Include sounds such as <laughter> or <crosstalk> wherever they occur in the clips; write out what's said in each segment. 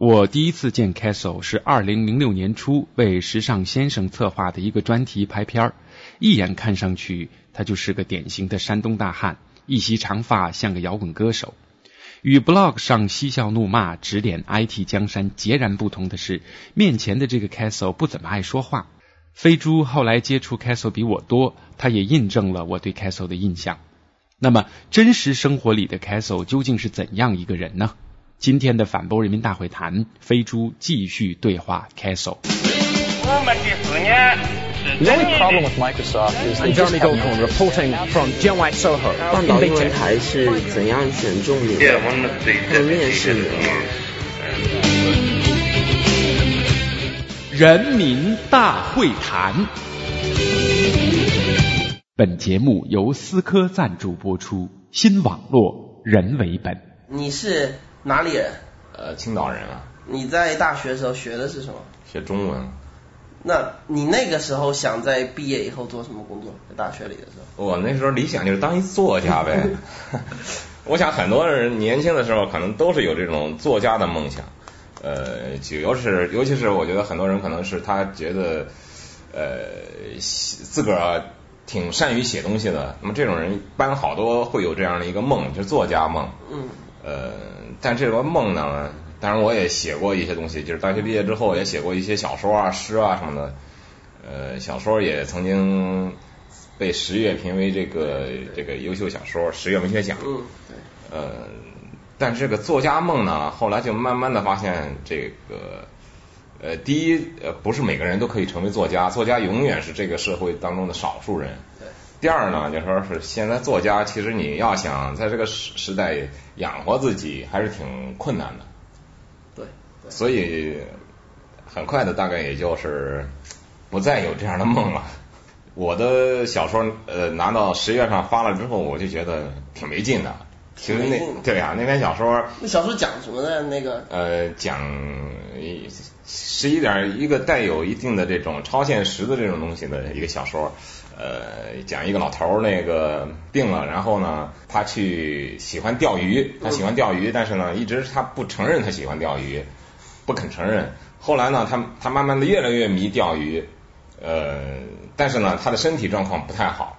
我第一次见 Castle 是二零零六年初为时尚先生策划的一个专题拍片儿，一眼看上去他就是个典型的山东大汉，一袭长发像个摇滚歌手。与 blog 上嬉笑怒骂指点 IT 江山截然不同的是，面前的这个 Castle 不怎么爱说话。飞猪后来接触 Castle 比我多，他也印证了我对 Castle 的印象。那么，真实生活里的 Castle 究竟是怎样一个人呢？今天的反驳人民大会谈，飞猪继续对话 Castle。我们的思念是 The only problem with Microsoft is they I'm Jeremy have Goldcorn reporting from Jianwei Soho 半 in 岛 Big 英文 Tech. 台是怎样选中你的？我们对他面试你吗？人民大会谈。本节目由思科赞助播出，新网络人为本。你是哪里人？呃，青岛人啊，你在大学的时候学的是什么？学中文。那你那个时候想在毕业以后做什么工作？在大学里的时候？我那时候理想就是当一作家呗。<laughs> 我想很多人年轻的时候可能都是有这种作家的梦想。呃，就尤其是尤其是我觉得很多人可能是他觉得呃写自个儿挺善于写东西的，那么这种人一般好多会有这样的一个梦，就是作家梦。嗯，呃，但这个梦呢，当然我也写过一些东西，就是大学毕业之后也写过一些小说啊、诗啊什么的。呃，小说也曾经被十月评为这个这个优秀小说，十月文学奖。嗯，对。呃，但是这个作家梦呢，后来就慢慢的发现，这个呃，第一，呃，不是每个人都可以成为作家，作家永远是这个社会当中的少数人。对。第二呢，就说是现在作家，其实你要想在这个时时代养活自己，还是挺困难的。对。对所以很快的，大概也就是不再有这样的梦了。<laughs> 我的小说呃拿到十月上发了之后，我就觉得挺没劲的。其实那对啊，那篇小说那小说讲什么的？那个呃讲十一点一个带有一定的这种超现实的这种东西的一个小说。呃，讲一个老头儿那个病了，然后呢，他去喜欢钓鱼，他喜欢钓鱼，但是呢，一直他不承认他喜欢钓鱼，不肯承认。后来呢，他他慢慢的越来越迷钓鱼，呃，但是呢，他的身体状况不太好。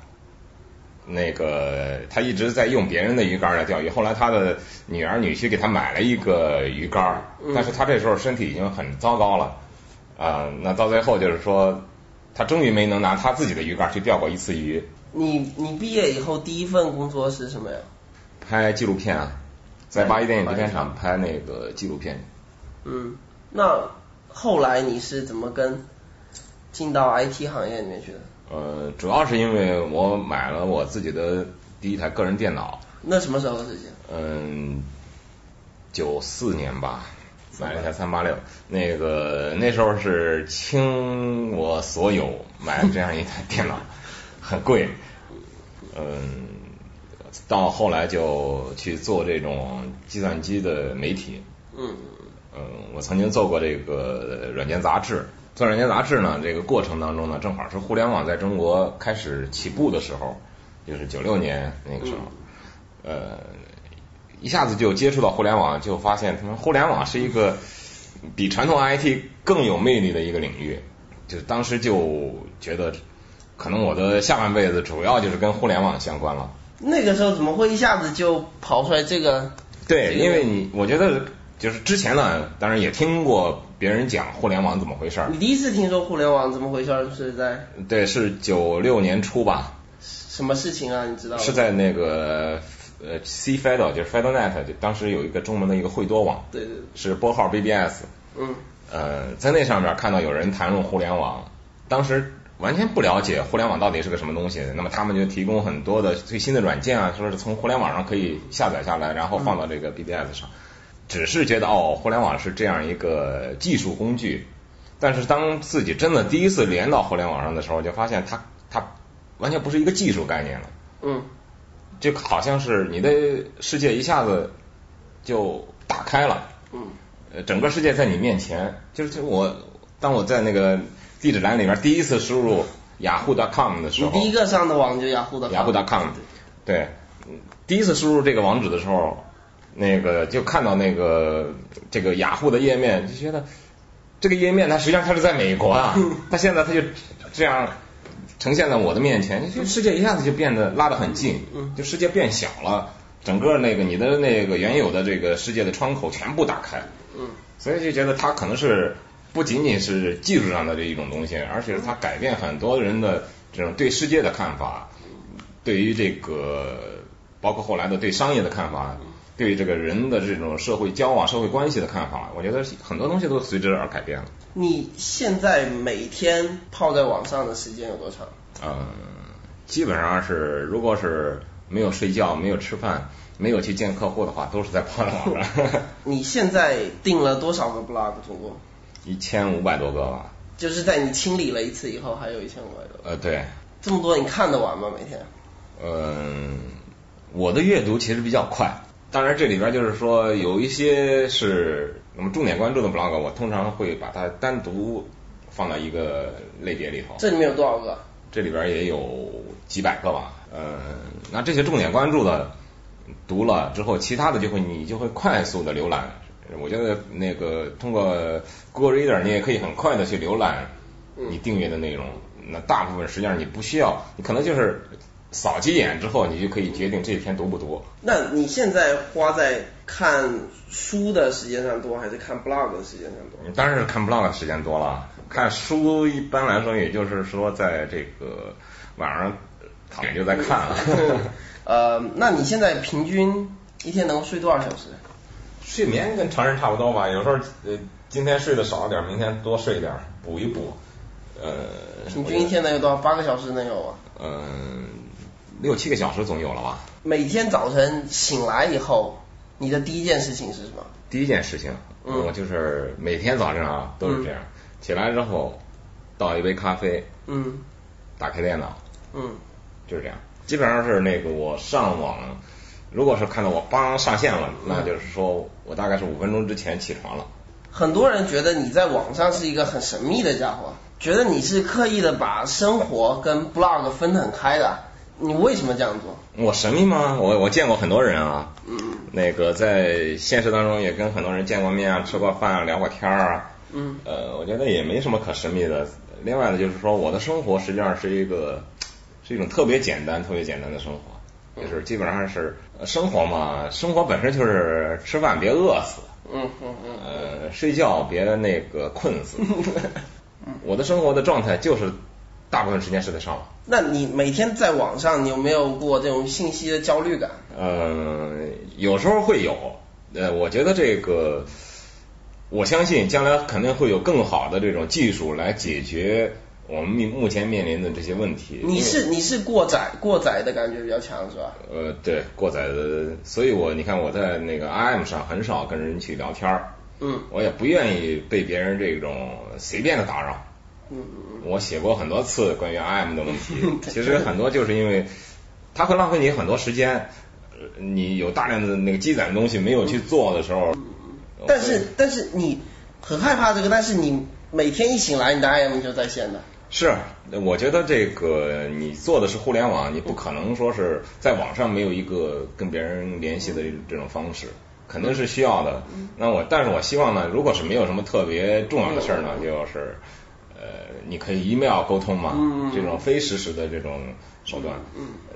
那个他一直在用别人的鱼竿来钓鱼，后来他的女儿女婿给他买了一个鱼竿，但是他这时候身体已经很糟糕了，啊、那到最后就是说，他终于没能拿他自己的鱼竿去钓过一次鱼，你你毕业以后第一份工作是什么呀？拍纪录片啊，在八一电影制片厂拍那个纪录片，嗯，那后来你是怎么跟进到 IT 行业里面去的？呃，主要是因为我买了我自己的第一台个人电脑，那什么时候的事情？嗯，九四年吧，买了一台三八六，那个那时候是倾我所有买了这样一台电脑，很贵，嗯，到后来就去做这种计算机的媒体，嗯，嗯，我曾经做过这个软件杂志。做软件杂志呢，这个过程当中呢，正好是互联网在中国开始起步的时候，就是九六年那个时候，呃，一下子就接触到互联网，就发现他们互联网是一个比传统 IT 更有魅力的一个领域。就是当时就觉得，可能我的下半辈子主要就是跟互联网相关了。那个时候怎么会一下子就跑出来这个？对，因为你我觉得就是之前呢，当然也听过别人讲互联网怎么回事儿你。第一次听说互联网怎么回事儿是在对，是九六年初吧，什么事情啊？你知道吗？是在那个呃 C Fido，就是 FidoNet，就当时有一个中文的一个惠多网，对对对，是拨号 BBS，嗯呃，在那上面看到有人谈论互联网，当时完全不了解互联网到底是个什么东西，那么他们就提供很多的最新的软件啊，说是从互联网上可以下载下来，然后放到这个 BBS 上，只是觉得哦，互联网是这样一个技术工具，但是当自己真的第一次连到互联网上的时候，就发现它它完全不是一个技术概念了。嗯。就好像是你的世界一下子就打开了，嗯。呃，整个世界在你面前。就是就我当我在那个地址栏里边第一次输入雅虎 .com 的时候，你第一个上的网就雅虎的雅虎 .com，对，嗯第一次输入这个网址的时候，那个就看到那个这个雅虎的页面，就觉得这个页面它实际上它是在美国啊，<laughs> 它现在它就这样呈现在我的面前，就世界一下子就变得拉得很近，就世界变小了，整个那个你的那个原有的这个世界的窗口全部打开，嗯，所以就觉得它可能是不仅仅是技术上的这一种东西，而且它改变很多人的这种对世界的看法，对于这个包括后来的对商业的看法，对这个人的这种社会交往、社会关系的看法，我觉得很多东西都随之而改变了。你现在每天泡在网上的时间有多长？嗯，基本上是如果是没有睡觉、没有吃饭、没有去见客户的话，都是在泡在网上。<laughs> 你现在定了多少个 blog 总共？一千五百多个吧。就是在你清理了一次以后，还有一千五百多个。呃，对。这么多你看得完吗？每天？嗯，我的阅读其实比较快。当然，这里边就是说有一些是我们重点关注的 blog，我通常会把它单独放到一个类别里头。这里面有多少个？这里边也有几百个吧。嗯，那这些重点关注的读了之后，其他的就会你就会快速的浏览。我觉得那个通过 Google Reader，你也可以很快的去浏览你订阅的内容。那大部分实际上你不需要，你可能就是扫几眼之后，你就可以决定这篇读不读。那你现在花在看书的时间上多，还是看 blog 的时间上多？当然是看 blog 的时间多了。看书一般来说，也就是说在这个晚上躺着就在看了。<laughs> 呃，那你现在平均一天能睡多少小时？睡眠跟常人差不多吧，有时候呃今天睡得少点，明天多睡一点，补一补。呃，平均一天能有多少？八个小时能有吗？嗯，六七个小时总有了吧。每天早晨醒来以后，你的第一件事情是什么？第一件事情，我就是每天早上啊都是这样，起来之后倒一杯咖啡，嗯，打开电脑，嗯，就是这样。基本上是那个我上网，如果是看到我帮上线了，那就是说我大概是五分钟之前起床了。很多人觉得你在网上是一个很神秘的家伙，觉得你是刻意的把生活跟 blog 分得很开的。你为什么这样做？我神秘吗？我我见过很多人啊，嗯，那个在现实当中也跟很多人见过面啊，吃过饭啊，聊过天啊，嗯，呃，我觉得也没什么可神秘的。另外呢，就是说我的生活实际上是一个是一种特别简单、特别简单的生活，就是基本上是生活嘛，生活本身就是吃饭别饿死，嗯嗯嗯，呃，睡觉别那个困死。<laughs> 我的生活的状态就是大部分时间是在上网。那你每天在网上，你有没有过这种信息的焦虑感？呃，有时候会有。呃，我觉得这个，我相信将来肯定会有更好的这种技术来解决我们目目前面临的这些问题。你是你是过载过载的感觉比较强是吧？呃，对，过载的，所以我你看我在那个 IM 上很少跟人去聊天儿。嗯。我也不愿意被别人这种随便的打扰。嗯我写过很多次关于 IM 的问题，<laughs> 其实很多就是因为它会浪费你很多时间，你有大量的那个积攒的东西没有去做的时候。但是但是你很害怕这个，但是你每天一醒来，你的 IM 就在线的。是，我觉得这个你做的是互联网，你不可能说是在网上没有一个跟别人联系的这种方式，肯定是需要的。那我但是我希望呢，如果是没有什么特别重要的事儿呢，就是。呃，你可以 email 沟通嘛，这种非实时的这种手段，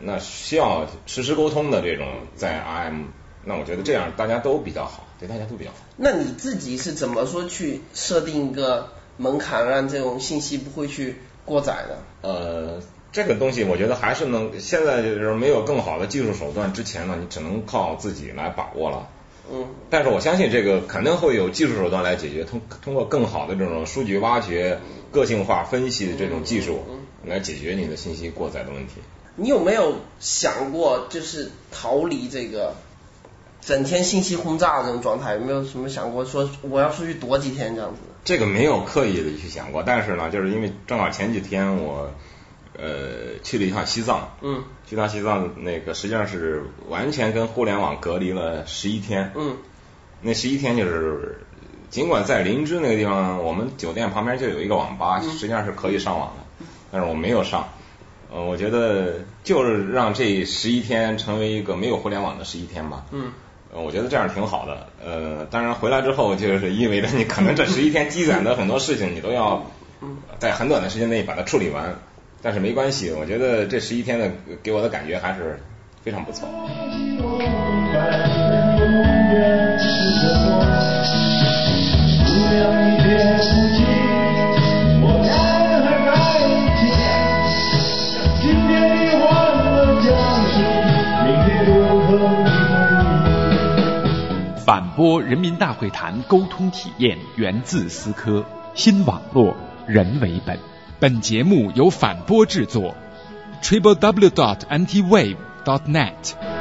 那需要实时沟通的这种在 IM，那我觉得这样大家都比较好，对大家都比较好。那你自己是怎么说去设定一个门槛，让这种信息不会去过载的？呃，这个东西我觉得还是能，现在就是没有更好的技术手段之前呢，你只能靠自己来把握了。嗯，但是我相信这个肯定会有技术手段来解决，通通过更好的这种数据挖掘、个性化分析的这种技术来解决你的信息过载的问题。你有没有想过，就是逃离这个整天信息轰炸的这种状态？有没有什么想过说我要出去躲几天这样子？这个没有刻意的去想过，但是呢，就是因为正好前几天我呃去了一趟西藏，嗯，去趟西藏那个实际上是完全跟互联网隔离了十一天，嗯，那十一天就是尽管在林芝那个地方，我们酒店旁边就有一个网吧，实际上是可以上网的，但是我没有上，呃，我觉得就是让这十一天成为一个没有互联网的十一天吧，嗯，呃我觉得这样挺好的。呃，当然回来之后，就是意味着你可能这 <laughs> 十一天积攒的很多事情，你都要在很短的时间内把它处理完。但是没关系，我觉得这十一天的给我的感觉还是非常不错。播人民大会谈沟通体验源自思科，新网络人为本。本节目由反播制作，triple w dot antiwave dot net。